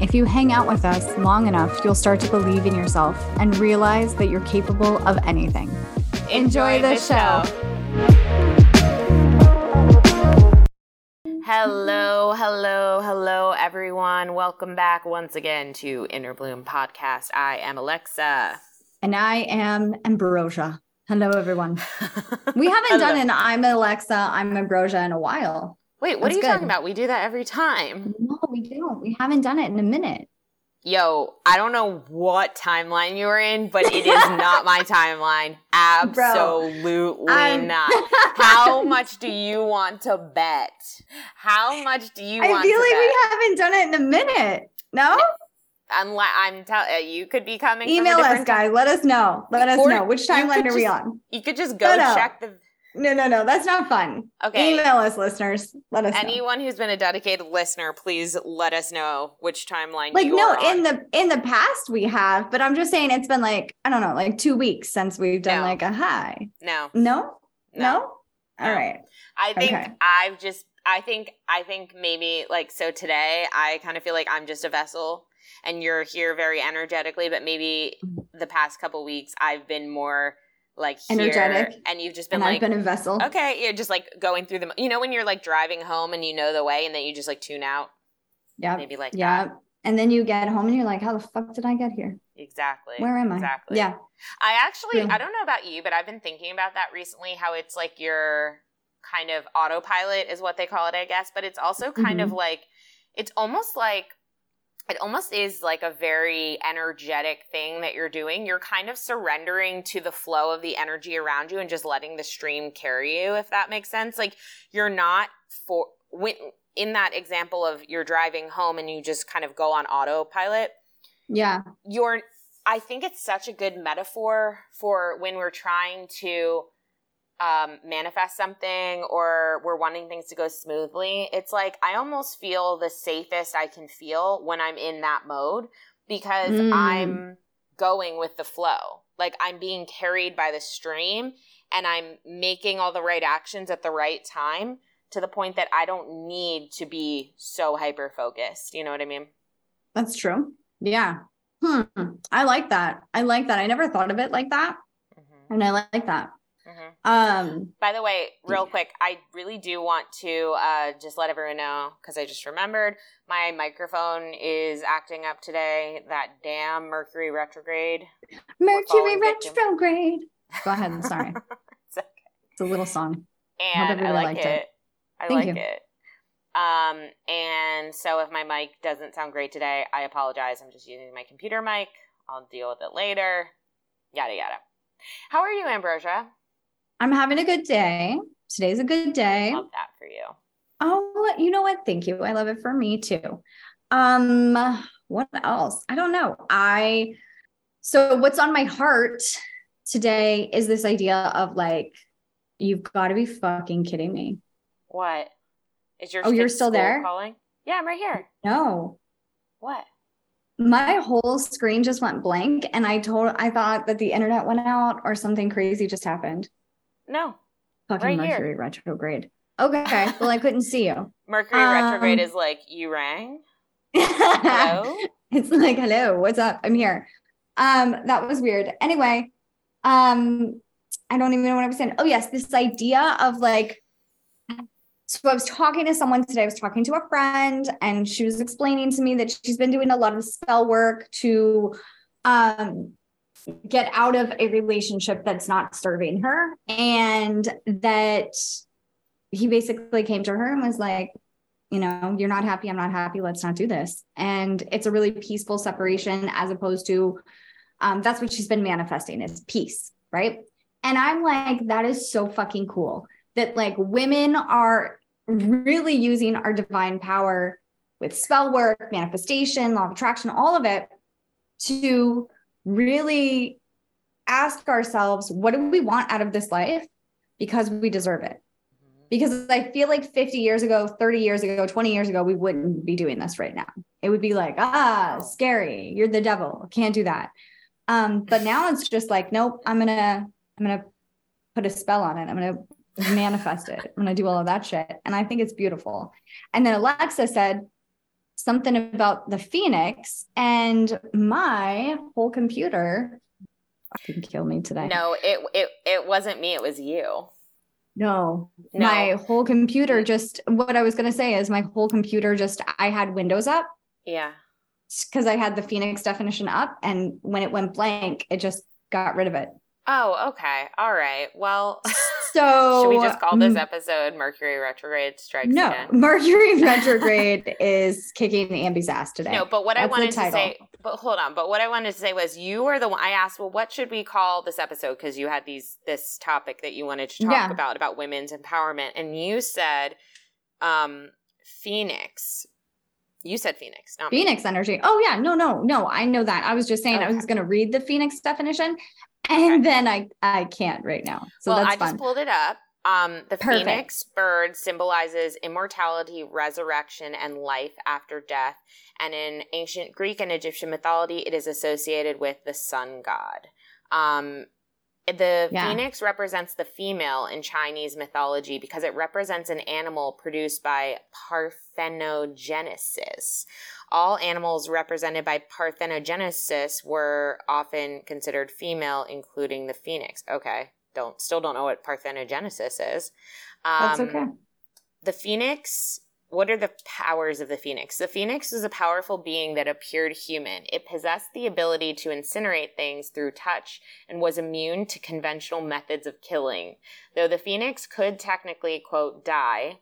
if you hang out with us long enough, you'll start to believe in yourself and realize that you're capable of anything. Enjoy, Enjoy the, the show. Hello, hello, hello, everyone. Welcome back once again to Inner Bloom Podcast. I am Alexa. And I am Ambrosia. Hello, everyone. we haven't done an I'm Alexa, I'm Ambrosia in a while. Wait, what That's are you good. talking about? We do that every time. No, we don't. We haven't done it in a minute. Yo, I don't know what timeline you are in, but it is not my timeline. Absolutely Bro, not. How much do you want to bet? How much do you I want feel like we haven't done it in a minute. No? Unless I'm telling uh, you, could be coming. Email us, guys. Let us know. Let us know which timeline are we on. You could just go check the no, no, no. That's not fun. Okay. Email us, listeners. Let us. Anyone know. who's been a dedicated listener, please let us know which timeline. Like, no, in the in the past we have, but I'm just saying it's been like I don't know, like two weeks since we've done no. like a high. No. No. No. All right. I think okay. I've just. I think. I think maybe like so today. I kind of feel like I'm just a vessel, and you're here very energetically. But maybe mm-hmm. the past couple weeks I've been more like energetic. and you've just been like I've been a vessel. okay you're just like going through the you know when you're like driving home and you know the way and then you just like tune out? Yeah maybe like yeah and then you get home and you're like how the fuck did i get here? Exactly. Where am i? Exactly. Yeah. I actually yeah. i don't know about you but i've been thinking about that recently how it's like your kind of autopilot is what they call it i guess but it's also kind mm-hmm. of like it's almost like it almost is like a very energetic thing that you're doing. You're kind of surrendering to the flow of the energy around you and just letting the stream carry you, if that makes sense. Like you're not for when in that example of you're driving home and you just kind of go on autopilot. Yeah. You're I think it's such a good metaphor for when we're trying to um, manifest something or we're wanting things to go smoothly, it's like I almost feel the safest I can feel when I'm in that mode because mm. I'm going with the flow. Like I'm being carried by the stream and I'm making all the right actions at the right time to the point that I don't need to be so hyper focused. You know what I mean? That's true. Yeah. Hmm. I like that. I like that. I never thought of it like that. Mm-hmm. And I like that. Mm-hmm. Um, By the way, real quick, I really do want to uh, just let everyone know because I just remembered my microphone is acting up today. That damn Mercury retrograde. Mercury retrograde. Go ahead. I'm sorry. it's, okay. it's a little song. And I, I like it. it. I Thank like you. it. Um, and so if my mic doesn't sound great today, I apologize. I'm just using my computer mic. I'll deal with it later. Yada yada. How are you, Ambrosia? I'm having a good day. Today's a good day. Love that for you. Oh, you know what? Thank you. I love it for me too. Um, what else? I don't know. I so what's on my heart today is this idea of like, you've got to be fucking kidding me. What? Is your oh you're still there calling? Yeah, I'm right here. No. What? my whole screen just went blank and i told i thought that the internet went out or something crazy just happened no. Fucking right Mercury here. retrograde. Okay. Well, I couldn't see you. Mercury um, retrograde is like, you rang? hello? It's like, hello, what's up? I'm here. Um, that was weird. Anyway, um, I don't even know what I was saying. Oh, yes, this idea of like, so I was talking to someone today. I was talking to a friend, and she was explaining to me that she's been doing a lot of spell work to um get out of a relationship that's not serving her and that he basically came to her and was like you know you're not happy i'm not happy let's not do this. And it's a really peaceful separation as opposed to um, that's what she's been manifesting is peace right? And i'm like that is so fucking cool that like women are really using our divine power with spell work manifestation law of attraction all of it to really ask ourselves what do we want out of this life because we deserve it because I feel like 50 years ago, 30 years ago, 20 years ago, we wouldn't be doing this right now. It would be like, ah, scary. You're the devil. Can't do that. Um, but now it's just like, nope, I'm gonna, I'm gonna put a spell on it. I'm gonna manifest it. I'm gonna do all of that shit. And I think it's beautiful. And then Alexa said something about the Phoenix, and my whole computer fucking kill me today. No, it it it wasn't me, it was you. No, no, my whole computer just what I was going to say is my whole computer just I had Windows up. Yeah. Cuz I had the Phoenix definition up and when it went blank, it just got rid of it. Oh, okay. All right. Well, so should we just call this episode Mercury retrograde strikes no, again? Mercury retrograde is kicking Ambi's ass today. No, but what That's I wanted to say, but hold on. But what I wanted to say was you were the one I asked, well, what should we call this episode? Because you had these this topic that you wanted to talk yeah. about about women's empowerment, and you said um Phoenix. You said Phoenix, Phoenix me. energy. Oh yeah, no, no, no. I know that. I was just saying okay. I was going to read the Phoenix definition, and okay. then I I can't right now. So well, that's I fun. just pulled it up. Um, the Perfect. phoenix bird symbolizes immortality, resurrection, and life after death. And in ancient Greek and Egyptian mythology, it is associated with the sun god. Um, the yeah. phoenix represents the female in Chinese mythology because it represents an animal produced by parthenogenesis. All animals represented by parthenogenesis were often considered female, including the phoenix. Okay, don't still don't know what parthenogenesis is. Um, That's okay. The phoenix what are the powers of the phoenix? The phoenix is a powerful being that appeared human. It possessed the ability to incinerate things through touch and was immune to conventional methods of killing. Though the phoenix could technically, quote, die,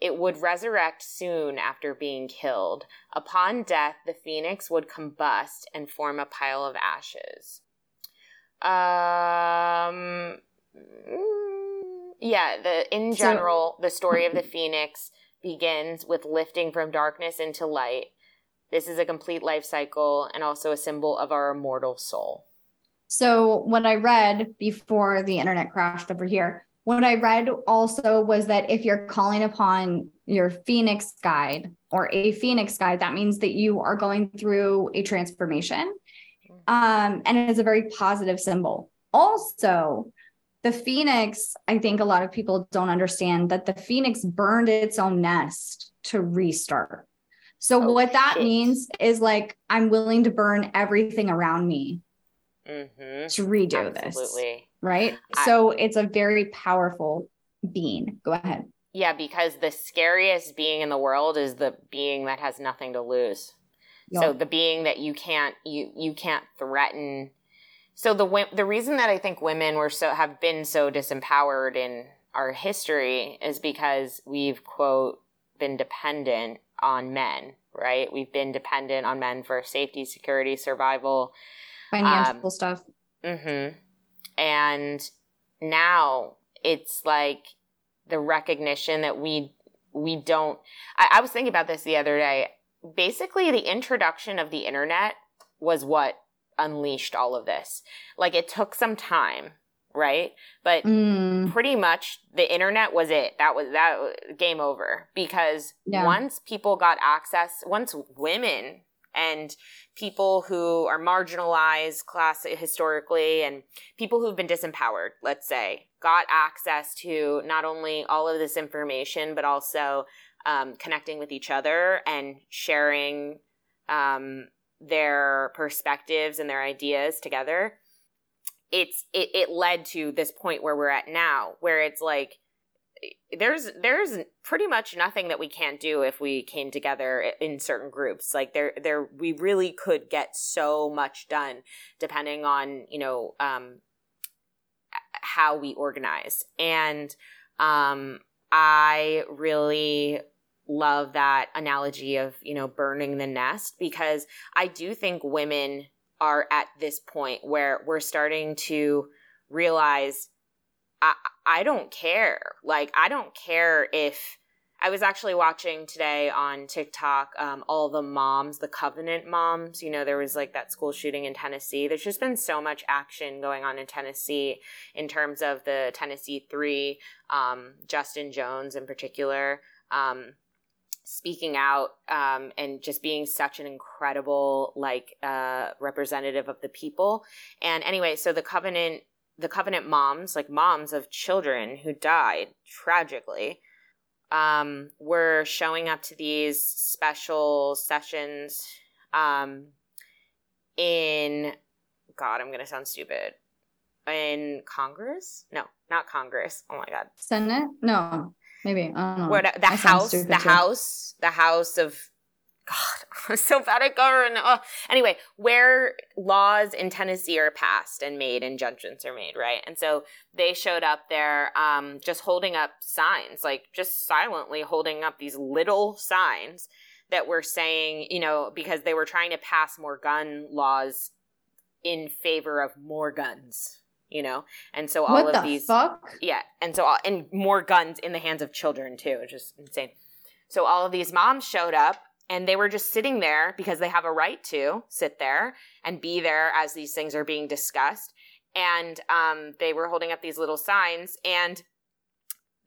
it would resurrect soon after being killed. Upon death, the phoenix would combust and form a pile of ashes. Um, mm, yeah, the in general, the story of the phoenix begins with lifting from darkness into light. This is a complete life cycle and also a symbol of our immortal soul. So, what I read before the internet crashed over here, what I read also was that if you're calling upon your Phoenix guide or a Phoenix guide, that means that you are going through a transformation. Um, and it's a very positive symbol. Also, the phoenix i think a lot of people don't understand that the phoenix burned its own nest to restart so oh, what that shit. means is like i'm willing to burn everything around me mm-hmm. to redo Absolutely. this right I, so it's a very powerful being go ahead yeah because the scariest being in the world is the being that has nothing to lose yep. so the being that you can't you you can't threaten so the the reason that I think women were so have been so disempowered in our history is because we've quote been dependent on men, right? We've been dependent on men for safety, security, survival, financial um, stuff. Mm-hmm. And now it's like the recognition that we we don't. I, I was thinking about this the other day. Basically, the introduction of the internet was what unleashed all of this. Like it took some time, right? But mm. pretty much the internet was it. That was that game over because yeah. once people got access, once women and people who are marginalized class historically and people who've been disempowered, let's say, got access to not only all of this information but also um, connecting with each other and sharing um, their perspectives and their ideas together it's it, it led to this point where we're at now where it's like there's there's pretty much nothing that we can't do if we came together in certain groups. Like there there we really could get so much done depending on you know um how we organize. And um i really love that analogy of you know burning the nest because i do think women are at this point where we're starting to realize I, I don't care. Like, I don't care if I was actually watching today on TikTok um, all the moms, the Covenant moms. You know, there was like that school shooting in Tennessee. There's just been so much action going on in Tennessee in terms of the Tennessee Three, um, Justin Jones in particular. Um, speaking out um, and just being such an incredible like uh, representative of the people and anyway so the covenant the covenant moms, like moms of children who died tragically, um, were showing up to these special sessions um, in God, I'm gonna sound stupid. In Congress? No, not Congress. Oh my God. Senate? No, maybe. I don't know. What, the House, the too. House, the House of God, I'm so bad at government. Oh. Anyway, where laws in Tennessee are passed and made and judgments are made, right? And so they showed up there um, just holding up signs, like just silently holding up these little signs that were saying, you know, because they were trying to pass more gun laws in favor of more guns, you know? And so all what of the these. fuck? Yeah, and so all, and more guns in the hands of children too, which is insane. So all of these moms showed up and they were just sitting there because they have a right to sit there and be there as these things are being discussed. And um, they were holding up these little signs, and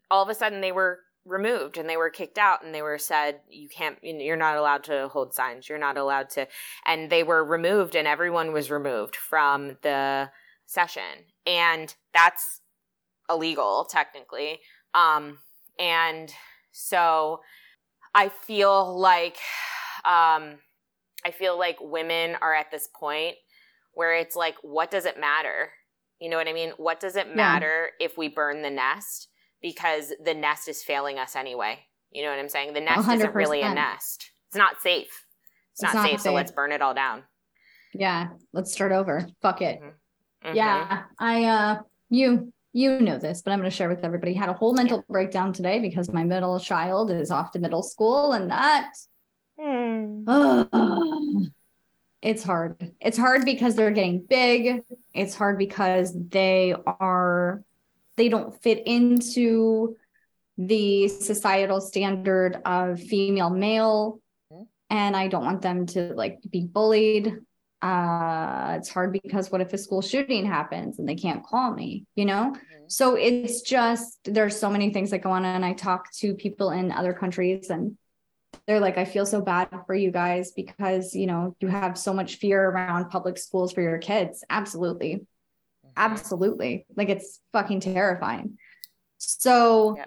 all of a sudden they were removed and they were kicked out and they were said you can't you're not allowed to hold signs you're not allowed to and they were removed and everyone was removed from the session and that's illegal technically. Um and so i feel like um i feel like women are at this point where it's like what does it matter? You know what i mean? What does it matter if we burn the nest? Because the nest is failing us anyway. You know what i'm saying? The nest isn't really a nest. It's not safe. It's, It's not, not safe, so let's burn it all down. Yeah, let's start over. Fuck it. Mhm. Yeah, I uh you you know this, but I'm going to share with everybody. Had a whole mental breakdown today because my middle child is off to middle school and that. Ugh. it's hard. It's hard because they're getting big. It's hard because they are they don't fit into the societal standard of female male Mhm. and I don't want them to like be bullied. Uh it's hard because what if a school shooting happens and they can't call me, you know? Mhm. So it's just there's so many things that go on and I talk to people in other countries and they're like I feel so bad for you guys because you know you have so much fear around public schools for your kids. Absolutely. Mhm. Absolutely. Like it's fucking terrifying. So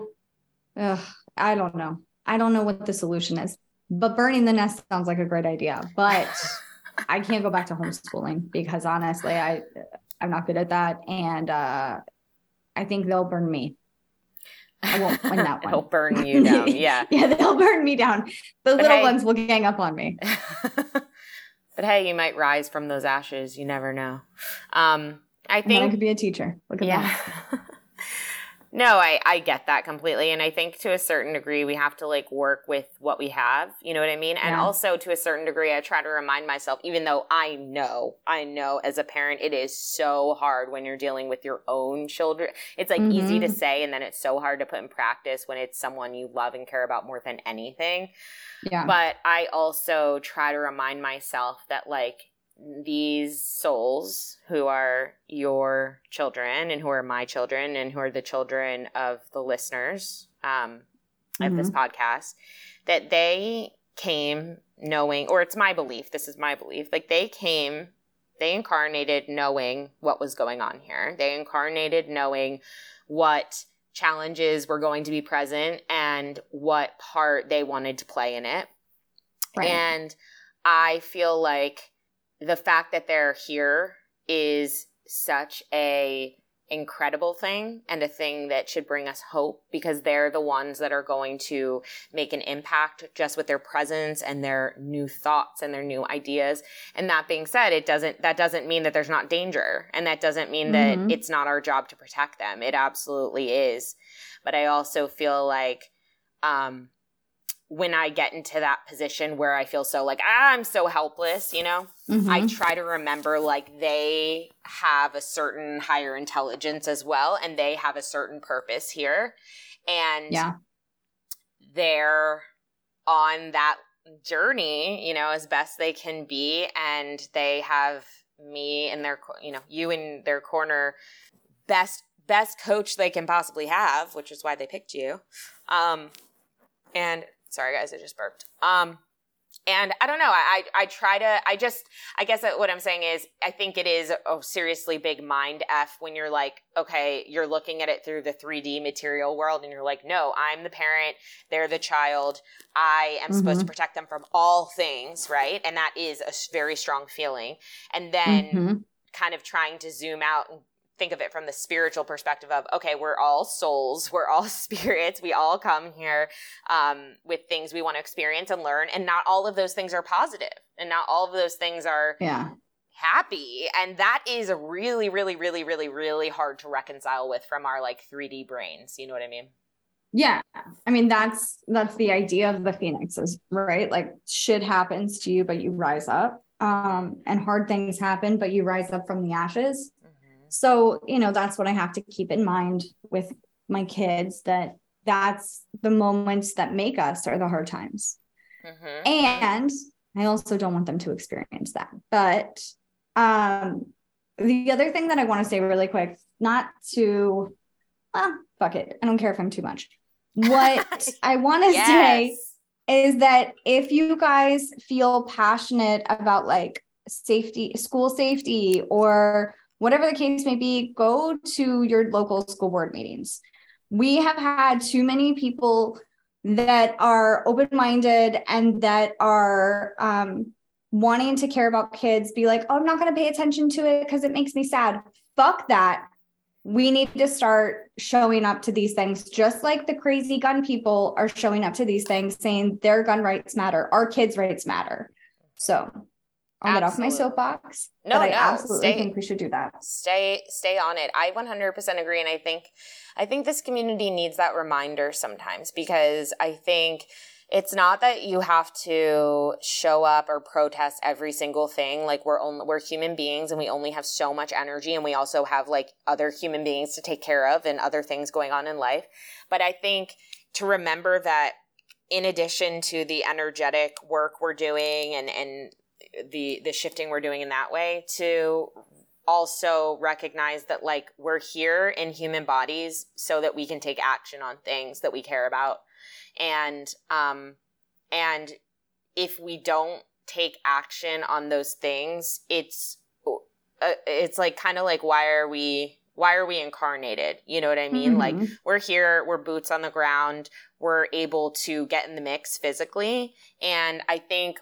ugh, I don't know. I don't know what the solution is. But burning the nest sounds like a great idea. But I can't go back to homeschooling because honestly, I I'm not good at that. And uh I think they'll burn me. I won't win that one. It'll burn you down. Yeah. yeah, they'll burn me down. The little hey- ones will gang up on me. but hey, you might rise from those ashes. You never know. Um, I think I could be a teacher. Look at yeah. that. No, I, I get that completely. And I think to a certain degree, we have to like work with what we have. You know what I mean? And Yeah. also to a certain degree, I try to remind myself, even though I know, I know as a parent, it is so hard when you're dealing with your own children. It's like easy to Mhm. say, and then it's so hard to put in practice when it's someone you love and care about more than anything. Yeah. But I also try to remind myself that like these souls who are your children and who are my children and who are the children of the listeners um, of this podcast, that they came knowing, or it's my belief, this is my belief, like they came, they incarnated knowing what was going on here. They incarnated knowing what challenges were going to be present and what part they wanted to play in it. Right. And I feel like the fact that they're here is such a incredible thing and a thing that should bring us hope because they're the ones that are going to make an impact just with their presence and their new thoughts and their new ideas. And that being said it doesn't that doesn't mean that there's not danger. And that doesn't mean that mm-hmm. it's not our job to protect them. It absolutely is. But i also feel like um when I get into that position where I feel so like, ah, I'm so helpless, you know, mm-hmm. I try to remember like they have a certain higher intelligence as well, and they have a certain purpose here. And yeah. they're on that journey, you know, as best they can be. And they have me in their, you know, you in their corner, best, best coach they can possibly have, which is why they picked you. Um, and Sorry, guys, I just burped. Um, and I don't know. I, I try to. I just. I guess what I'm saying is, I think it is a seriously big mind f when you're like, okay, you're looking at it through the 3D material world, and you're like, no, I'm the parent, they're the child. I am mm-hmm. supposed to mm-hmm. protect them from all things, right? And that is a very strong feeling. And then. Mm-hmm kind of trying to zoom out and think of it from the spiritual perspective of okay we're all souls we're all spirits we all come here um, with things we want to experience and learn and not all of those things are positive and not all of those things are yeah. happy and that is really really really really really hard to reconcile with from our like 3d brains you know what i mean? Yeah. I mean that's that's the idea of the phoenixes right? Like shit happens to you but you rise up. Um and hard things happen but you rise up from the ashes so, you know, that's what I have to keep in mind with my kids that that's the moments that make us are the hard times. Mm-hmm. And I also don't want them to experience that. But um, the other thing that I want to say really quick, not to, ah, fuck it. I don't care if I'm too much. What I want to yes. say is that if you guys feel passionate about like safety, school safety, or whatever the case may be, go to your local school board meetings. We have had too many people that are open minded and that are um, wanting to care about kids be like, oh, I'm not going to pay attention to it because it makes me sad. Fuck that. We need to start showing up to these things, just like the crazy gun people are showing up to these things, saying their gun rights matter, our kids' rights matter. So I'll get off my soapbox. No, but I no, absolutely stay, think we should do that. Stay, stay on it. I 100% agree, and I think, I think this community needs that reminder sometimes because I think it's not that you have to show up or protest every single thing. Like we're only we're human beings, and we only have so much energy, and we also have like other human beings to take care of and other things going on in life. But I think to remember that in addition to the energetic work we're doing and and the the shifting we're doing in that way to also recognize that like we're here in human bodies so that we can take action on things that we care about. And um and if we don't take action on those things it's uh, it's like kind of like why are we why are we incarnated? You know what i mean? Mm-hmm. like we're here we're boots on the ground we're able to get in the mix physically. And i think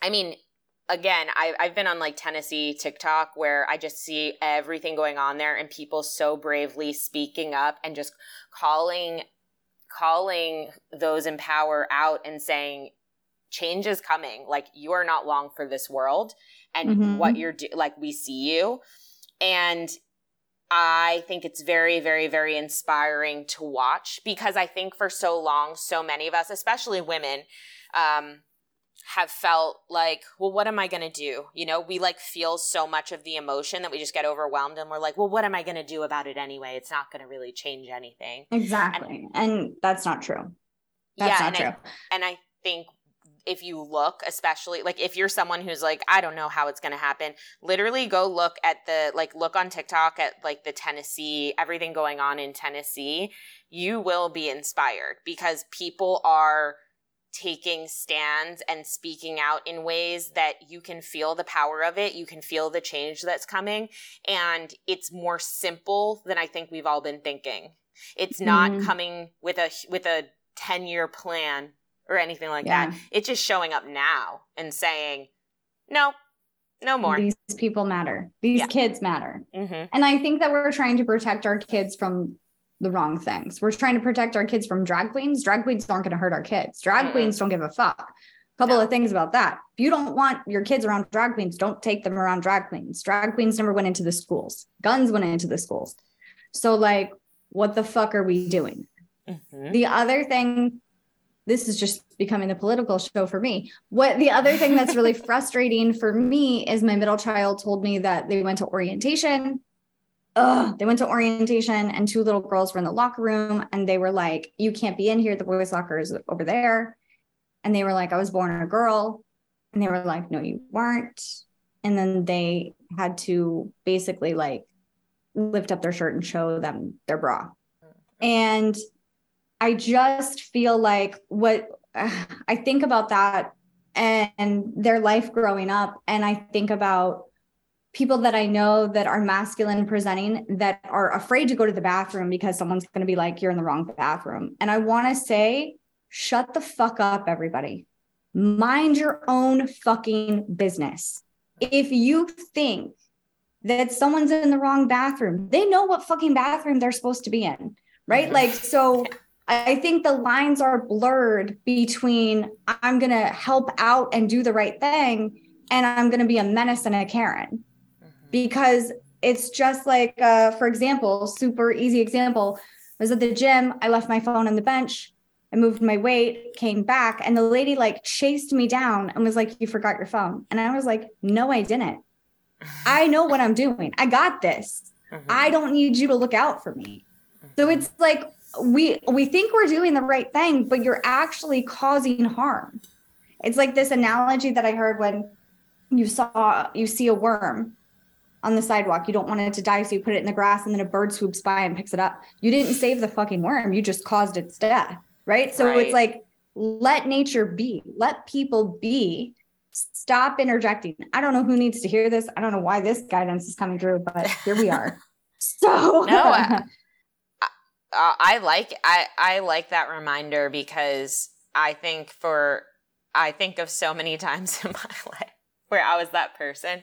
i mean again, I, I've been on like Tennessee TikTok where I just see everything going on there and people so bravely speaking up and just calling calling those in power out and saying change is coming like you are not long for this world and mm-hmm. what you're do- like we see you and I think it's very, very, very inspiring to watch because I think for so long, so many of us, especially women, um, have felt like, well, what am I going to do? You know, we like feel so much of the emotion that we just get overwhelmed and we're like, well, what am I going to do about it anyway? It's not going to really change anything. Exactly. And, and that's not true. That's yeah, not and true. I, and I think if you look, especially like if you're someone who's like, I don't know how it's going to happen, literally go look at the, like, look on TikTok at like the Tennessee, everything going on in Tennessee. You will be inspired because people are taking stands and speaking out in ways that you can feel the power of it. You can feel the change that's coming. And it's more simple than I think we've all been thinking. It's not mm-hmm. coming with a, with a 10 year plan or anything like yeah. that. It's just showing up now and saying, no, no more. These people matter. These Yeah. kids matter. hmm And I think that we're trying to protect our kids from the wrong things. We're trying to protect our kids from drag queens. Drag queens aren't going to hurt our kids. Drag Mm-mm. queens don't give a fuck. Couple of things about that. If you don't want your kids around drag queens, don't take them around drag queens. Drag queens never went into the schools. Guns went into the schools. So like, what the fuck are we doing? hmm The other thing, this is just becoming the political show for me. What the other thing that's really frustrating for me is my middle child told me that they went to orientation. Ugh, they went to orientation and two little girls were in the locker room and they were like, You can't be in here. The boys' locker is over there. And they were like, I was born a girl. And they were like, No, you weren't. And then they had to basically like lift up their shirt and show them their bra. And I just feel like what I think about that and their life growing up, and I think about people that I know that are masculine presenting that are afraid to go to the bathroom because someone's going to be like, you're in the wrong bathroom. And I want to say, shut the fuck up, everybody. Mind your own fucking business. If you think that someone's in the wrong bathroom, they know what fucking bathroom they're supposed to be in, right? Like, so I think the lines are blurred between I'm going to help out and do the right thing and I'm going to be a menace and a Karen because it's just like, uh, for example, super easy example. I was at the gym. I left my phone on the bench. I moved my weight, came back, and the lady like chased me down and was like, You forgot your phone. And I was like, No, I didn't. I know what I'm doing. I got this. Mhm. I don't need you to look out for me. So it's like we we think we're doing the right thing, but you're actually causing harm. It's like this analogy that I heard when you saw you see a worm on the sidewalk. You don't want it to die, so you put it in the grass, and then a bird swoops by and picks it up. You didn't save the fucking worm. You just caused its death, right? So Right. it's like let nature be. Let people be. Stop interjecting. I don't know who needs to hear this. I don't know why this guidance is coming through, but here we are. So No, I- uh, I like I I like that reminder because I think for I think of so many times in my life where I was that person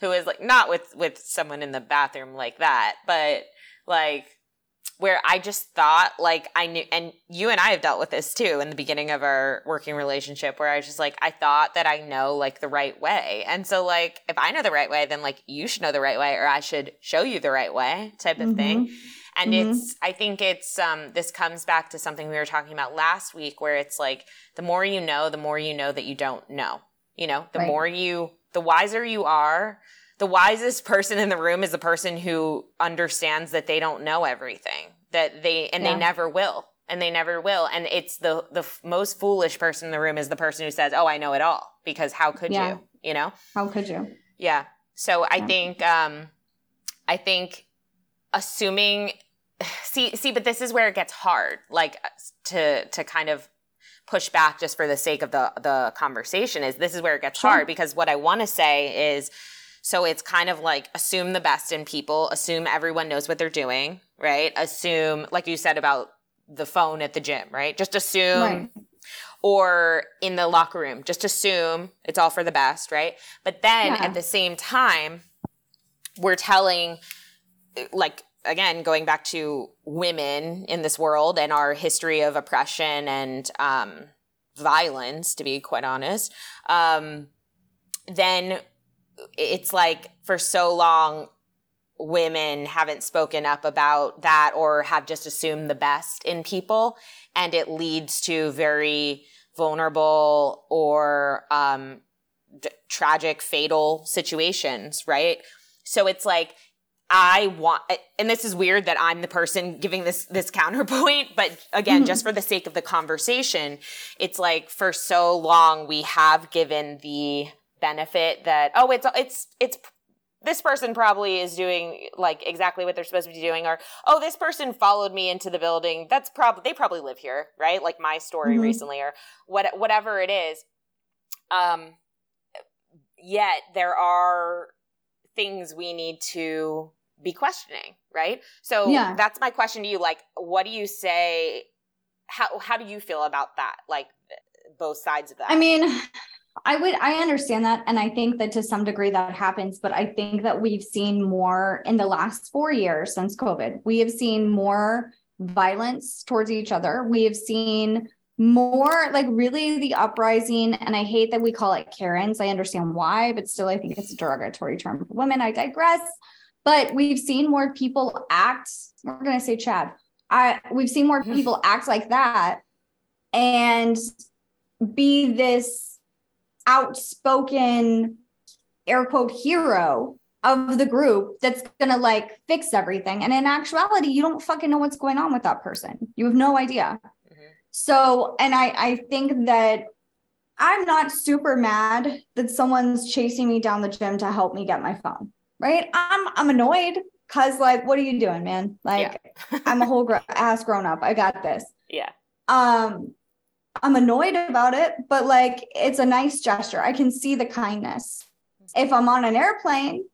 who was like not with with someone in the bathroom like that, but like where I just thought like I knew and you and I have dealt with this too in the beginning of our working relationship where I was just like I thought that I know like the right way. And so like if I know the right way then like you should know the right way or I should show you the right way type of thing and Mhm. it's i think it's um this comes back to something we were talking about last week where it's like the more you know the more you know that you don't know you know the Right. more you the wiser you are the wisest person in the room is the person who understands that they don't know everything that they and Yeah. they never will and they never will and it's the the f- most foolish person in the room is the person who says oh i know it all because how could Yeah. you you know How could you? yeah. So I Yeah. think um I think assuming see see but this is where it gets hard like to to kind of push back just for the sake of the the conversation is this is where it gets Sure. hard because what I want to say is so it's kind of like assume the best in people, assume everyone knows what they're doing, right? Assume like you said about the phone at the gym, right? Just assume right. or in the locker room. Just assume it's all for the best, right? But then Yeah. at the same time, we're telling, like, again, going back to women in this world and our history of oppression and um, violence, to be quite honest, um, then it's like for so long, women haven't spoken up about that or have just assumed the best in people and it leads to very vulnerable or um, d- tragic, fatal situations, right? So it's like I want, and this is weird that I'm the person giving this this counterpoint, but again, Mhm. just for the sake of the conversation, it's like for so long we have given the benefit that oh, it's it's it's this person probably is doing like exactly what they're supposed to be doing or oh this person followed me into the building that's probably they probably live here right like my story Mhm. recently or what whatever it is um yet there are things we need to be questioning right so Yeah. that's my question to you like what do you say how how do you feel about that like both sides of that I mean, I would, I understand that. And I think that to some degree that happens, but I think that we've seen more in the last four years since COVID. We have seen more violence towards each other. We have seen more like really the uprising. And I hate that we call it Karens. I understand why, but still, I think it's a derogatory term for women. I digress. But we've seen more people act, we're going to say Chad. I, we've seen more people act like that and be this outspoken air quote hero of the group that's going to like fix everything. And in actuality, you don't fucking know what's going on with that person. You have no idea. Mm-hmm. So, and I, I think that I'm not super mad that someone's chasing me down the gym to help me get my phone, right? I'm, I'm annoyed because like, what are you doing, man? Like, yeah. I'm a whole gr- ass grown up. I got this. Yeah. Um, I'm annoyed about it, but like, it's a nice gesture. I can see the kindness. If I'm on an airplane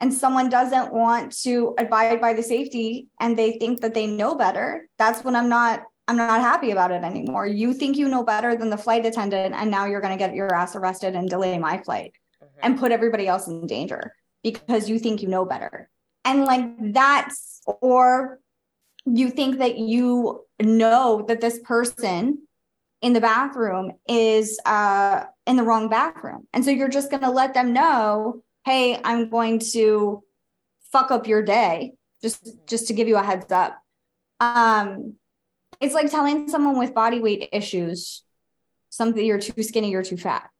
and someone doesn't want to abide by the safety and they think that they know better, that's when I'm not I'm not happy about it anymore. You think you know better than the flight attendant and now you're going to get your ass arrested and delay my flight mm-hmm. and put everybody else in danger because you think you know better. And like that's or you think that you know that this person in the bathroom is uh in the wrong bathroom. And so you're just going to let them know hey, I'm going to fuck up your day just just to give you a heads up. Um it's like telling someone with body weight issues something you're too skinny, you're too fat.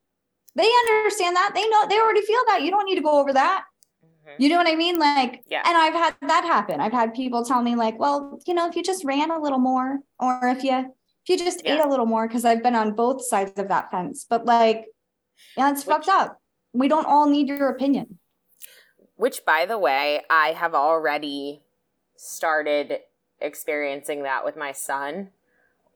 They understand that. They know they already feel that. You don't need to go over that. Mm-hmm. You know what I mean? Like, yeah. and I've had that happen. I've had people tell me, like, well, you know, if you just ran a little more, or if you if you just yeah. ate a little more, because I've been on both sides of that fence. But like, yeah, it's Which, fucked up we don't all need your opinion. Which, by the way, I have already started experiencing that with my son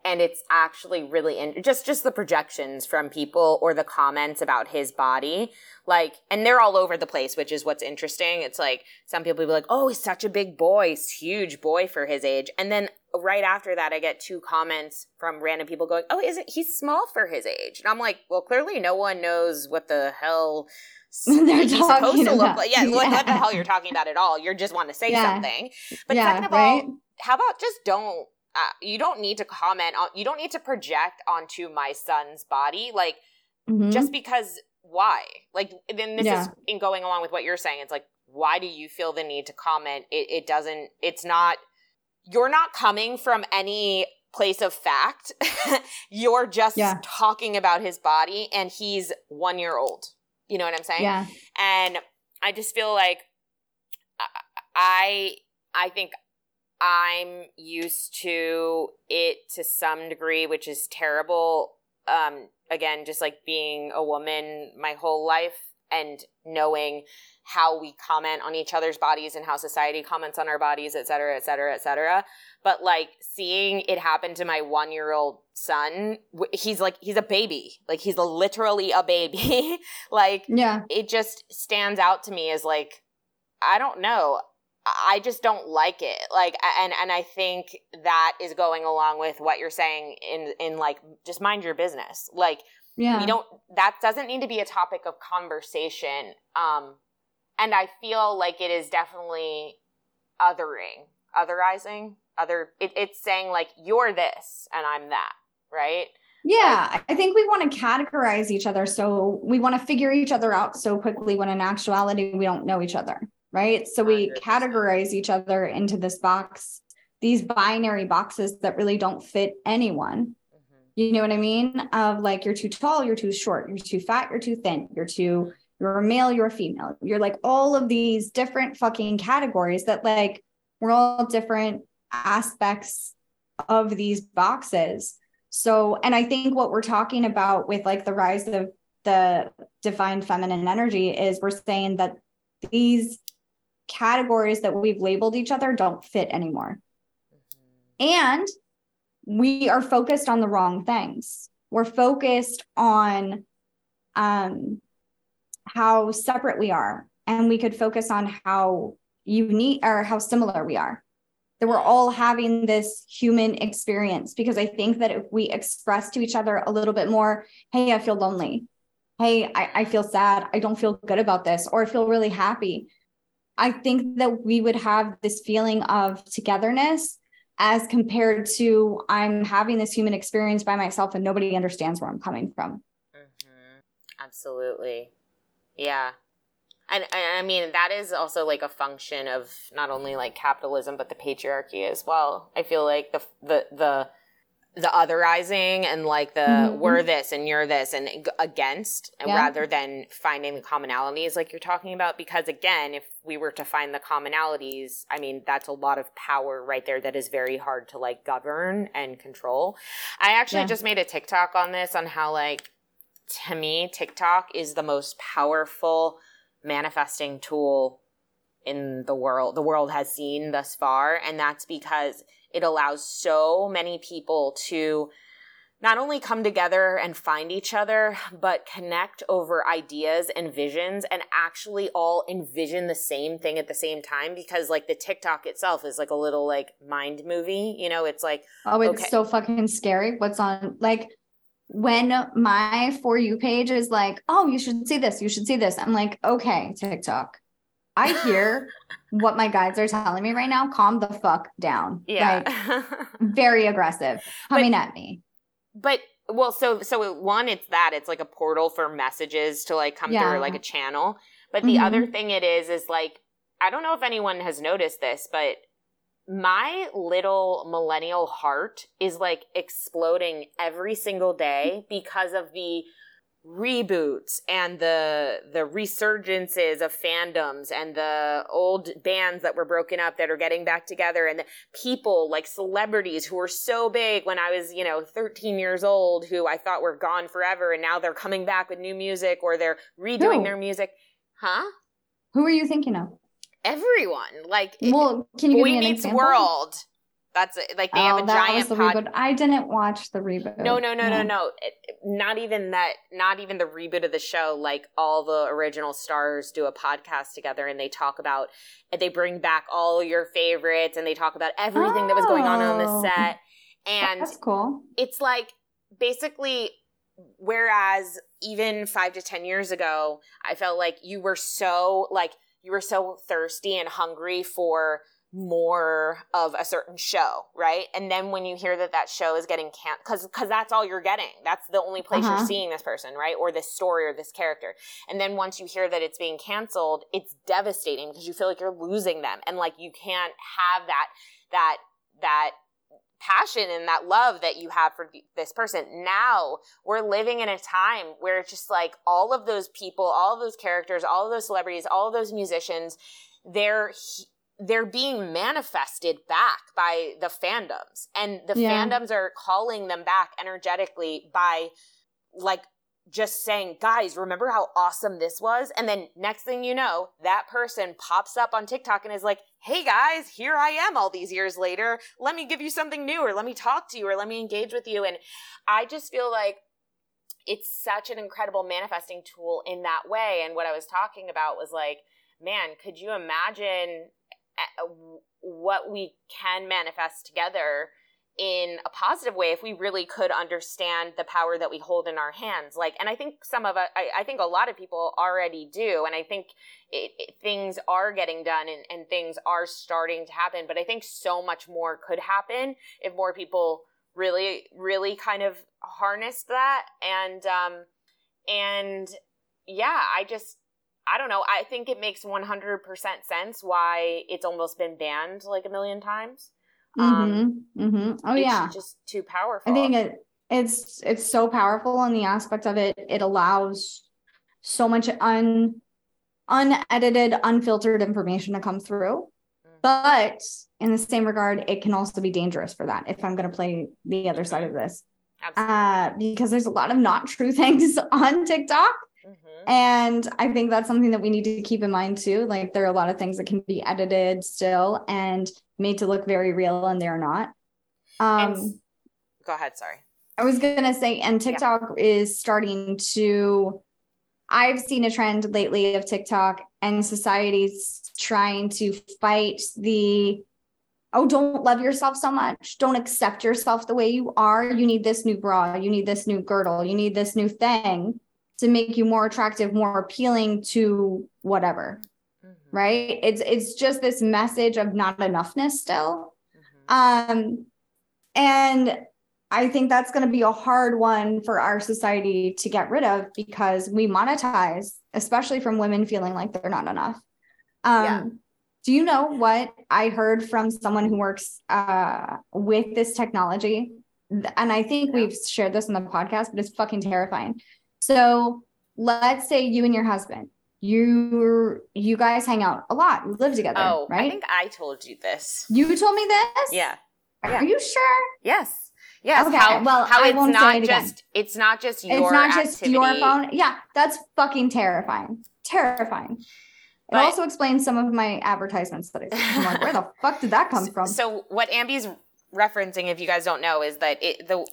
and it's actually really in just just the projections from people or the comments about his body like and they're all over the place which is what's interesting it's like some people be like oh he's such a big boy he's huge boy for his age and then right after that i get two comments from random people going oh isn't he's small for his age and i'm like well clearly no one knows what the hell they're he's supposed to look about. like yeah, yeah. What, what, the hell you're talking about at all you just want to say yeah. something but yeah, second of right? all how about just don't uh, you don't need to comment on you don't need to project onto my son's body like mm-hmm. just because why? Like then this yeah. is in going along with what you're saying. It's like why do you feel the need to comment? It, it doesn't it's not you're not coming from any place of fact. You're just yeah. talking about his body and he's one year old. You know what i'm saying? Yeah. And i just feel like i i think I'm used to it to some degree, which is terrible. Um, again, just like being a woman my whole life and knowing how we comment on each other's bodies and how society comments on our bodies, et cetera, et cetera, et cetera. But like seeing it happen to my one year old son, he's like, he's a baby. Like he's literally a baby. like, yeah, it just stands out to me as like, I don't know. I just don't like it. Like and and I think that is going along with what you're saying in in like just mind your business. Like yeah. we don't that doesn't need to be a topic of conversation. Um and I feel like it is definitely othering, otherizing, other it, it's saying like you're this and I'm that, right? Yeah, like, I think we want to categorize each other so we want to figure each other out so quickly when in actuality we don't know each other right? So we categorize each other into this box, these binary boxes that really don't fit anyone. Mm-hmm. You know what I mean? Of like, you're too tall, you're too short, you're too fat, you're too thin, you're too, you're a male, you're a female. You're like all of these different fucking categories that like we're all different aspects of these boxes. So, and I think what we're talking about with like the rise of the divine feminine energy is we're saying that these categories that we've labeled each other don't fit anymore. And we are focused on the wrong things. We're focused on um, how separate we are, and we could focus on how unique or how similar we are. That we're all having this human experience because I think that if we express to each other a little bit more, hey, I feel lonely. hey, I, I feel sad. I don't feel good about this, or I feel really happy. I think that we would have this feeling of togetherness as compared to I'm having this human experience by myself and nobody understands where I'm coming from. Mm-hmm. Absolutely. Yeah. And, and I mean, that is also like a function of not only like capitalism, but the patriarchy as well. I feel like the, the, the, the otherizing and like the mm-hmm. we're this and you're this and against yeah. rather than finding the commonalities like you're talking about because again if we were to find the commonalities i mean that's a lot of power right there that is very hard to like govern and control i actually yeah. just made a tiktok on this on how like to me tiktok is the most powerful manifesting tool in the world the world has seen thus far and that's because it allows so many people to not only come together and find each other, but connect over ideas and visions and actually all envision the same thing at the same time because like the TikTok itself is like a little like mind movie, you know, it's like Oh, it's okay. so fucking scary. What's on like when my for you page is like, "Oh, you should see this. You should see this." I'm like, "Okay, TikTok. I hear what my guides are telling me right now. Calm the fuck down. Yeah. Like, very aggressive coming but, at me. But well, so so one, it's that it's like a portal for messages to like come yeah. through like a channel. But the mm-hmm. other thing it is is like I don't know if anyone has noticed this, but my little millennial heart is like exploding every single day because of the reboots and the the resurgences of fandoms and the old bands that were broken up that are getting back together and the people like celebrities who were so big when I was, you know, 13 years old who I thought were gone forever and now they're coming back with new music or they're redoing their music. Huh? Who are you thinking of? Everyone. Like well, can you Boy give me an Meets example? World that's it. like they oh, have a giant the pod- reboot. I didn't watch the reboot. No, no, no, no, no. It, not even that. Not even the reboot of the show. Like all the original stars do a podcast together and they talk about. They bring back all your favorites and they talk about everything oh, that was going on on the oh. set. And that's cool. It's like basically whereas even five to ten years ago, I felt like you were so like you were so thirsty and hungry for more of a certain show, right? And then when you hear that that show is getting can because because that's all you're getting. That's the only place uh-huh. you're seeing this person, right? Or this story or this character. And then once you hear that it's being canceled, it's devastating because you feel like you're losing them and like you can't have that that that passion and that love that you have for this person. Now we're living in a time where it's just like all of those people, all of those characters, all of those celebrities, all of those musicians, they're they're being manifested back by the fandoms. And the yeah. fandoms are calling them back energetically by like just saying guys remember how awesome this was? And then next thing you know that person pops up on tiktok and is like hey guys here i am all these years later. Let me give you something new or let me talk to you or let me engage with you. And i just feel like it's such an incredible manifesting tool in that way. And what i was talking about was like man could you imagine what we can manifest together in a positive way if we really could understand the power that we hold in our hands. Like and i think some of us I, I, think a lot of people already do and i think it, it, things are getting done and, and things are starting to happen but i think so much more could happen if more people really really kind of harnessed that and um and yeah i just I don't know. I think it makes 100% sense why it's almost been banned like a million times. Um, mm-hmm. Mm-hmm. Oh yeah, just too powerful. I think it it's it's so powerful in the aspect of it. It allows so much un unedited, unfiltered information to come through. Mm-hmm. But in the same regard, it can also be dangerous for that. If I'm going to play the other side of this, uh, because there's a lot of not true things on TikTok Mm-hmm. And I think that's something that we need to keep in mind too. Like there are a lot of things that can be edited still and made to look very real and they're not. Um and, go ahead, sorry. I was going to say and TikTok yeah. is starting to I've seen a trend lately of TikTok and society's trying to fight the oh don't love yourself so much don't accept yourself the way you are you need this new bra you need this new girdle you need this new thing to make you more attractive, more appealing to whatever. Mm-hmm. Right? It's it's just this message of not enoughness still. Mm-hmm. Um and I think that's going to be a hard one for our society to get rid of because we monetize, especially from women feeling like they're not enough. Um, yeah. Do you know what I heard from someone who works uh, with this technology? And I think yeah. we've shared this in the podcast, but it's fucking terrifying. So let's say you and your husband, you you guys hang out a lot, you live together. Oh, right? I think I told you this. You told me this. Yeah. Are yeah. you sure? Yes. Yes. Okay. How, well, how I it's won't not say it just again. it's not just your it's not just activity. your phone. Yeah, that's fucking terrifying. Terrifying. But, it also explains some of my advertisements that I see. I'm like, where the fuck did that come from? So what Ambi's referencing, if you guys don't know, is that it the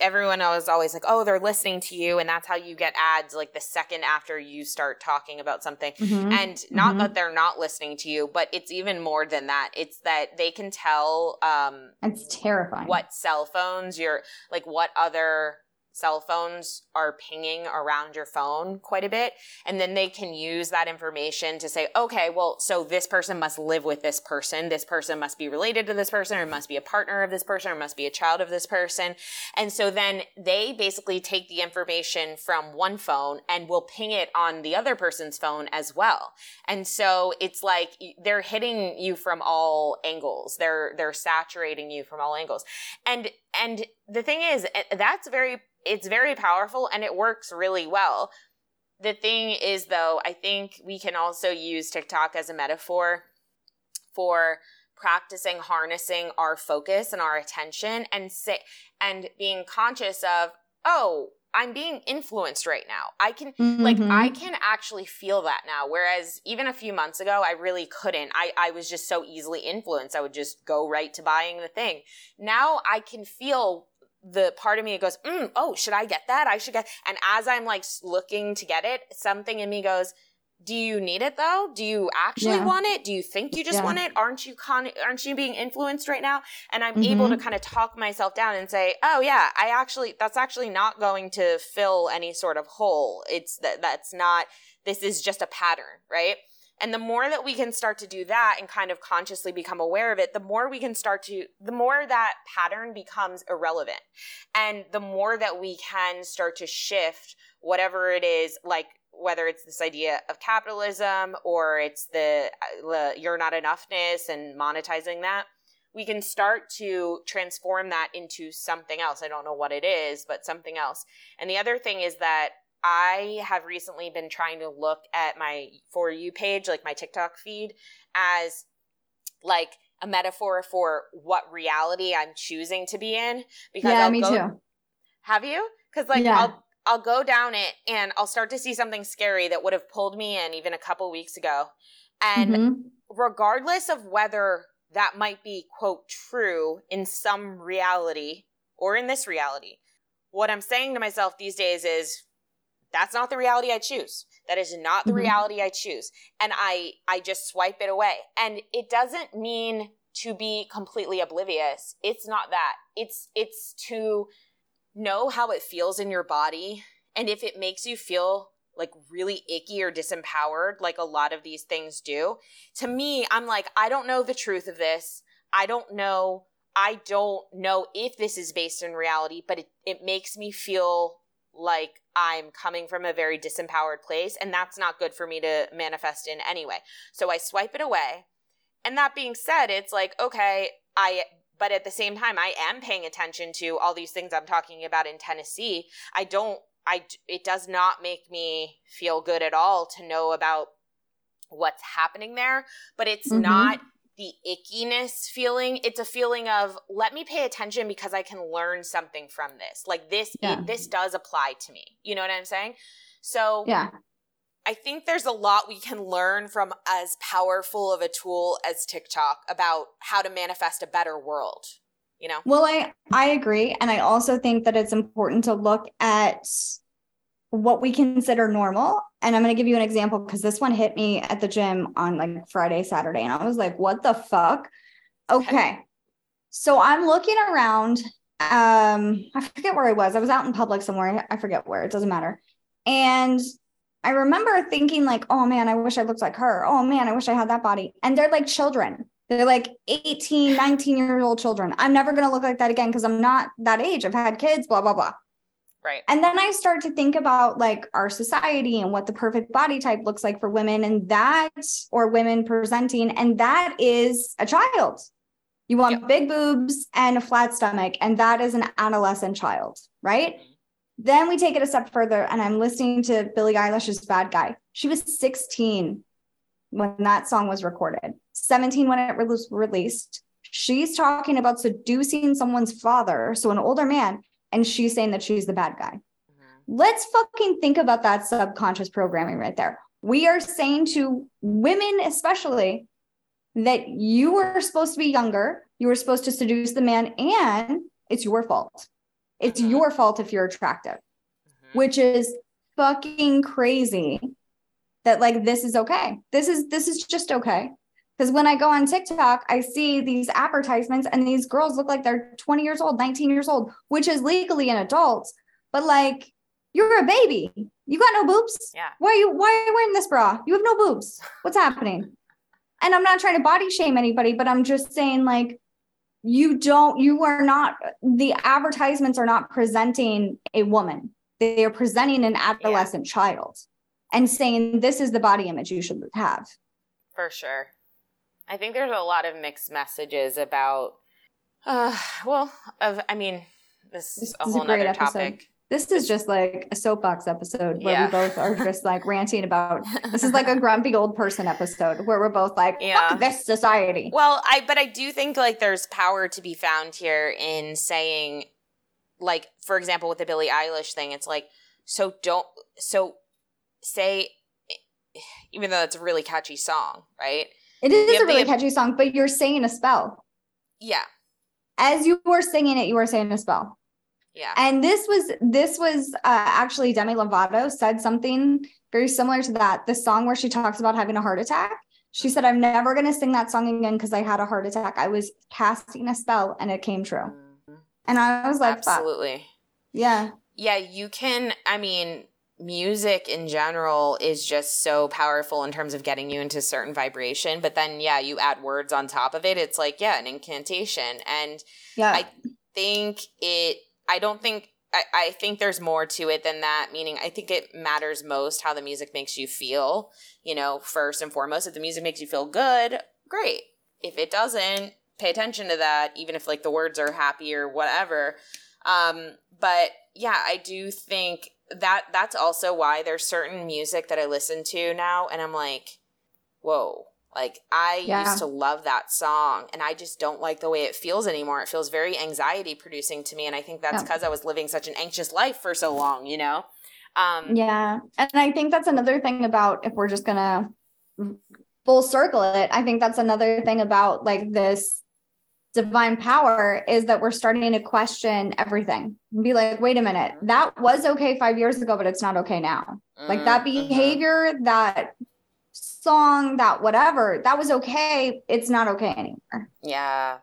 everyone was always like, oh, they're listening to you. And that's how you get ads like the second after you start talking about something. Mm-hmm. And not mm-hmm. that they're not listening to you, but it's even more than that. It's that they can tell um it's terrifying what cell phones you're like what other cell phones are pinging around your phone quite a bit. And then they can use that information to say, okay, well, so this person must live with this person. This person must be related to this person or must be a partner of this person or must be a child of this person. And so then they basically take the information from one phone and will ping it on the other person's phone as well. And so it's like they're hitting you from all angles. They're, they're saturating you from all angles. And, and the thing is, eh, that's very it's very powerful and it works really well. The thing is, though, I think we can also use TikTok as a metaphor for practicing harnessing our focus and our attention and say and being conscious of oh i'm being influenced right now i can mm-hmm. like i can actually feel that now whereas even a few months ago i really couldn't i i was just so easily influenced i would just go right to buying the thing now i can feel the part of me that goes, mm, oh, should I get that? I should get. And as I'm like looking to get it, something in me goes, do you need it though? Do you actually yeah. want it? Do you think you just yeah. want it? Aren't you con- aren't you being influenced right now? And I'm mm-hmm. able to kind of talk myself down and say, "Oh yeah, I actually that's actually not going to fill any sort of hole. It's that that's not this is just a pattern, right?" And the more that we can start to do that and kind of consciously become aware of it, the more we can start to, the more that pattern becomes irrelevant. And the more that we can start to shift whatever it is, like whether it's this idea of capitalism or it's the, uh, the you're not enoughness and monetizing that, we can start to transform that into something else. I don't know what it is, but something else. And the other thing is that I have recently been trying to look at my For You page, like my TikTok feed, as like a metaphor for what reality I'm choosing to be in. Because yeah, I'll me go, too. Have you? Because like yeah. I'll I'll go down it and I'll start to see something scary that would have pulled me in even a couple weeks ago. And mm-hmm. regardless of whether that might be quote true in some reality or in this reality, what I'm saying to myself these days is that's not the reality I choose. That is not the mm-hmm. reality I choose. And I I just swipe it away. And it doesn't mean to be completely oblivious. It's not that. It's it's to know how it feels in your body and if it makes you feel like really icky or disempowered like a lot of these things do. To me, I'm like I don't know the truth of this. I don't know I don't know if this is based in reality, but it, it makes me feel like I'm coming from a very disempowered place, and that's not good for me to manifest in anyway. So I swipe it away. And that being said, it's like, okay, I, but at the same time, I am paying attention to all these things I'm talking about in Tennessee. I don't, I, it does not make me feel good at all to know about what's happening there, but it's mm-hmm. not the ickiness feeling. It's a feeling of let me pay attention because I can learn something from this. Like this, yeah. it, this does apply to me. You know what I'm saying? So yeah, I think there's a lot we can learn from as powerful of a tool as TikTok about how to manifest a better world. You know? Well, I I agree, and I also think that it's important to look at what we consider normal. And I'm going to give you an example because this one hit me at the gym on like Friday, Saturday. And I was like, what the fuck? Okay. So I'm looking around. Um, I forget where I was. I was out in public somewhere. I forget where. It doesn't matter. And I remember thinking, like, oh man, I wish I looked like her. Oh man, I wish I had that body. And they're like children. They're like 18, 19 year old children. I'm never going to look like that again because I'm not that age. I've had kids, blah, blah, blah. Right. And then I start to think about like our society and what the perfect body type looks like for women and that, or women presenting, and that is a child. You want yep. big boobs and a flat stomach, and that is an adolescent child, right? Then we take it a step further, and I'm listening to Billie Eilish's Bad Guy. She was 16 when that song was recorded, 17 when it was released. She's talking about seducing someone's father, so an older man, and she's saying that she's the bad guy. Mm-hmm. Let's fucking think about that subconscious programming right there. We are saying to women, especially, that you were supposed to be younger, you were supposed to seduce the man, and it's your fault. It's mm-hmm. your fault if you're attractive, mm-hmm. which is fucking crazy that like this is okay. This is this is just okay. Because when I go on TikTok, I see these advertisements and these girls look like they're 20 years old, 19 years old, which is legally an adult. But like, you're a baby. You got no boobs. Yeah. Why are you why are you wearing this bra? You have no boobs. What's happening? And I'm not trying to body shame anybody, but I'm just saying, like, you don't, you are not, the advertisements are not presenting a woman. They are presenting an adolescent yeah. child and saying, this is the body image you should have. For sure. I think there's a lot of mixed messages about, uh, well, of, I mean, this, this is a whole other topic. This is just like a soapbox episode where yeah. we both are just like ranting about. This is like a grumpy old person episode where we're both like, yeah. this society." Well, I but I do think like there's power to be found here in saying, like for example, with the Billie Eilish thing, it's like so don't so say even though it's a really catchy song, right? It is a really the, catchy song, but you're saying a spell. Yeah. As you were singing it, you were saying a spell. Yeah. And this was this was uh, actually Demi Lovato said something very similar to that. The song where she talks about having a heart attack. She said, "I'm never going to sing that song again because I had a heart attack. I was casting a spell and it came true." Mm-hmm. And I was like, "Absolutely." Yeah. Yeah, you can. I mean, music in general is just so powerful in terms of getting you into certain vibration. But then, yeah, you add words on top of it. It's like, yeah, an incantation. And yeah. I think it I don't think I, I think there's more to it than that. Meaning, I think it matters most how the music makes you feel. You know, first and foremost, if the music makes you feel good, great. If it doesn't, pay attention to that. Even if like the words are happy or whatever. Um, but yeah, I do think that that's also why there's certain music that I listen to now, and I'm like, whoa, like I yeah. used to love that song and I just don't like the way it feels anymore. It feels very anxiety producing to me and I think that's because. I was living such an anxious life for so long, you know. Um Yeah. And I think that's another thing about if we're just going to full circle it, I think that's another thing about like this divine power is that we're starting to question everything and be like, wait a minute, that was okay five years ago, but it's not okay now. Mm-hmm. Like that mm-hmm. behavior, that song, that whatever, that was okay. It's not okay anymore. Yeah,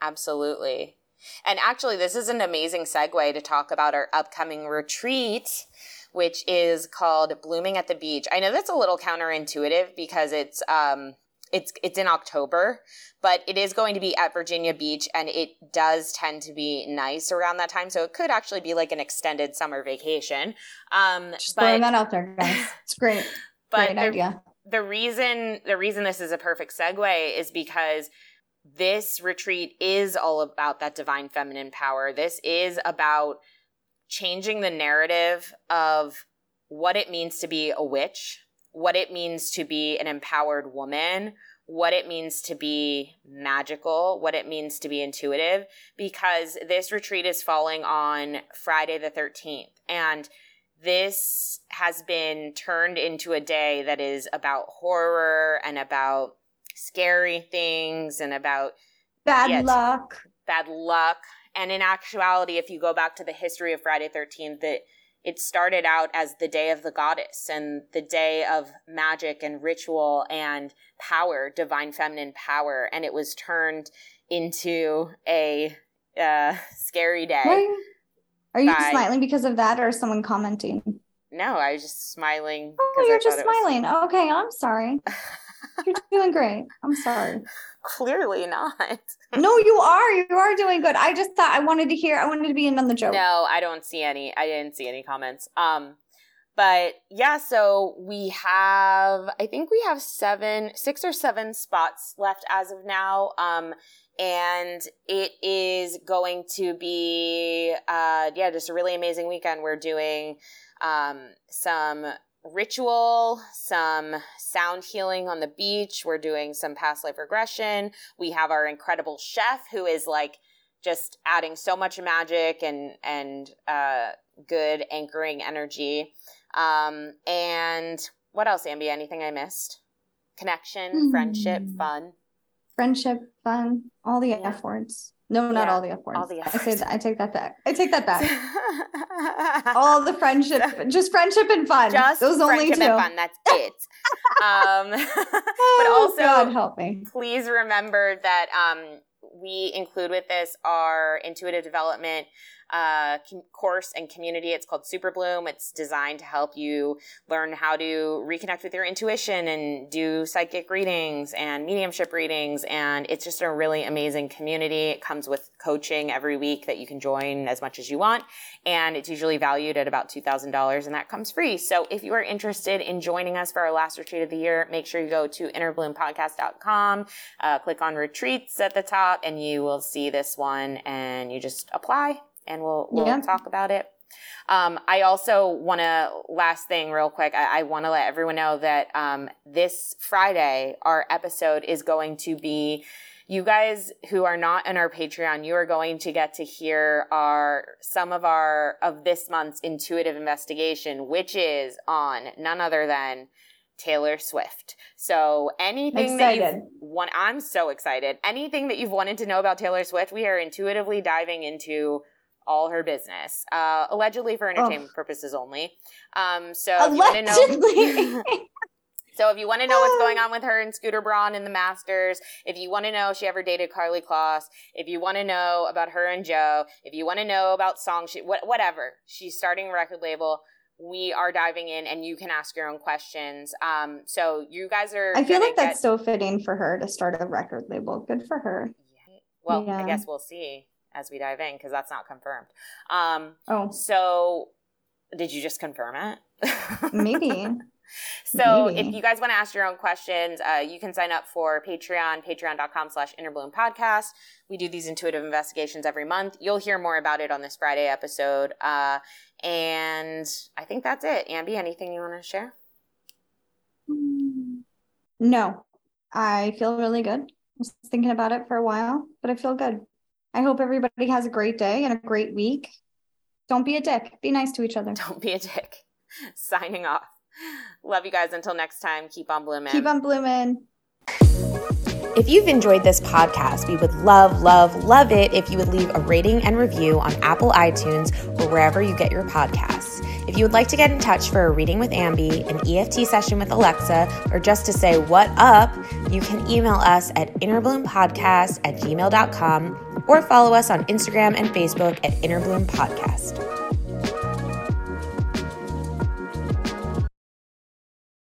absolutely. And actually, this is an amazing segue to talk about our upcoming retreat, which is called Blooming at the Beach. I know that's a little counterintuitive because it's um it's it's in October, but it is going to be at Virginia Beach and it does tend to be nice around that time. So it could actually be like an extended summer vacation. Um Just but, throwing that out there, guys. It's great. But great idea the reason the reason this is a perfect segue is because this retreat is all about that divine feminine power. This is about changing the narrative of what it means to be a witch, what it means to be an empowered woman, what it means to be magical, what it means to be intuitive, because this retreat is falling on Friday the 13th. And this has been turned into a day that is about horror and about scary things and about bad yeah, luck. Bad luck. And in actuality, if you go back to the history of Friday 13th, that it started out as the day of the goddess and the day of magic and ritual and power, divine feminine power. And it was turned into a uh, scary day. Are you by, smiling because of that or someone commenting? No, No, I was just smiling. Oh, you're just smiling. Was... Okay, I'm sorry. you're doing great. I'm sorry. Clearly not. no, you are. You are doing good. I just thought I wanted to hear. I wanted to be in on the joke. No, I don't see any. I didn't see any comments. Um, but yeah, so we have. I think we have seven, six or seven spots left as of now. Um, and it is going to be uh yeah just a really amazing weekend. We're doing um some ritual some sound healing on the beach. We're doing some past life regression. We have our incredible chef who is like just adding so much magic and and uh good anchoring energy. Um and what else ambi? Anything i missed? Connection mm-hmm. friendship fun friendship, fun, all the yeah. F words. No, not yeah, all the F words. All the F words. I say that. I take that back. I take that back. all the friendship, just friendship and fun. Just those only two. fun. That's it. um, but oh, also, God help me. Please remember that um, we include with this our intuitive development uh, course and community. It's called Superbloom. It's designed to help you learn how to reconnect with your intuition and do psychic readings and mediumship readings. And it's just a really amazing community. It comes with coaching every week that you can join as much as you want. And it's usually valued at about $2,000 and that comes free. So if you are interested in joining us for our last retreat of the year, make sure you go to innerbloompodcast.com, uh, click on retreats at the top and you will see this one and you just apply and we'll we'll yeah. talk about it. Um, I also want to last thing real quick. I, I want to let everyone know that um, this Friday our episode is going to be. You guys who are not in our Patreon, you are going to get to hear our some of our of this month's intuitive investigation, which is on none other than Taylor Swift. So anything that you want, I'm so excited. Anything that you've wanted to know about Taylor Swift, we are intuitively diving into all her business, uh, allegedly for entertainment oh. purposes only. Um, so allegedly. So if you want to know what's going on with her and Scooter Braun in the Masters, if you want to know if she ever dated Karlie Kloss, if you want to know about her and Joe, if you want to know about songs, she, wh- whatever, she's starting a record label. We are diving in, and you can ask your own questions. Um, so you guys are. I feel like that's get... so fitting for her to start a record label. Good for her. Yeah. Well, yeah. I guess we'll see as we dive in because that's not confirmed. Um, oh, so did you just confirm it? Maybe. So Maybe. if you guys want to ask your own questions, uh, you can sign up for Patreon, patreon.com slash innerbloom podcast. We do these intuitive investigations every month. You'll hear more about it on this Friday episode. Uh, and I think that's it. Ambi, anything you want to share? No, I feel really good. I was thinking about it for a while, but I feel good. I hope everybody has a great day and a great week. Don't be a dick. Be nice to each other. Don't be a dick. Signing off. Love you guys. Until next time, keep on blooming. Keep on blooming. If you've enjoyed this podcast, we would love, love, love it if you would leave a rating and review on Apple iTunes or wherever you get your podcasts. If you would like to get in touch for a reading with Ambi, an EFT session with Alexa, or just to say what up, you can email us at innerbloompodcast at gmail.com or follow us on Instagram and Facebook at Innerbloom Podcast.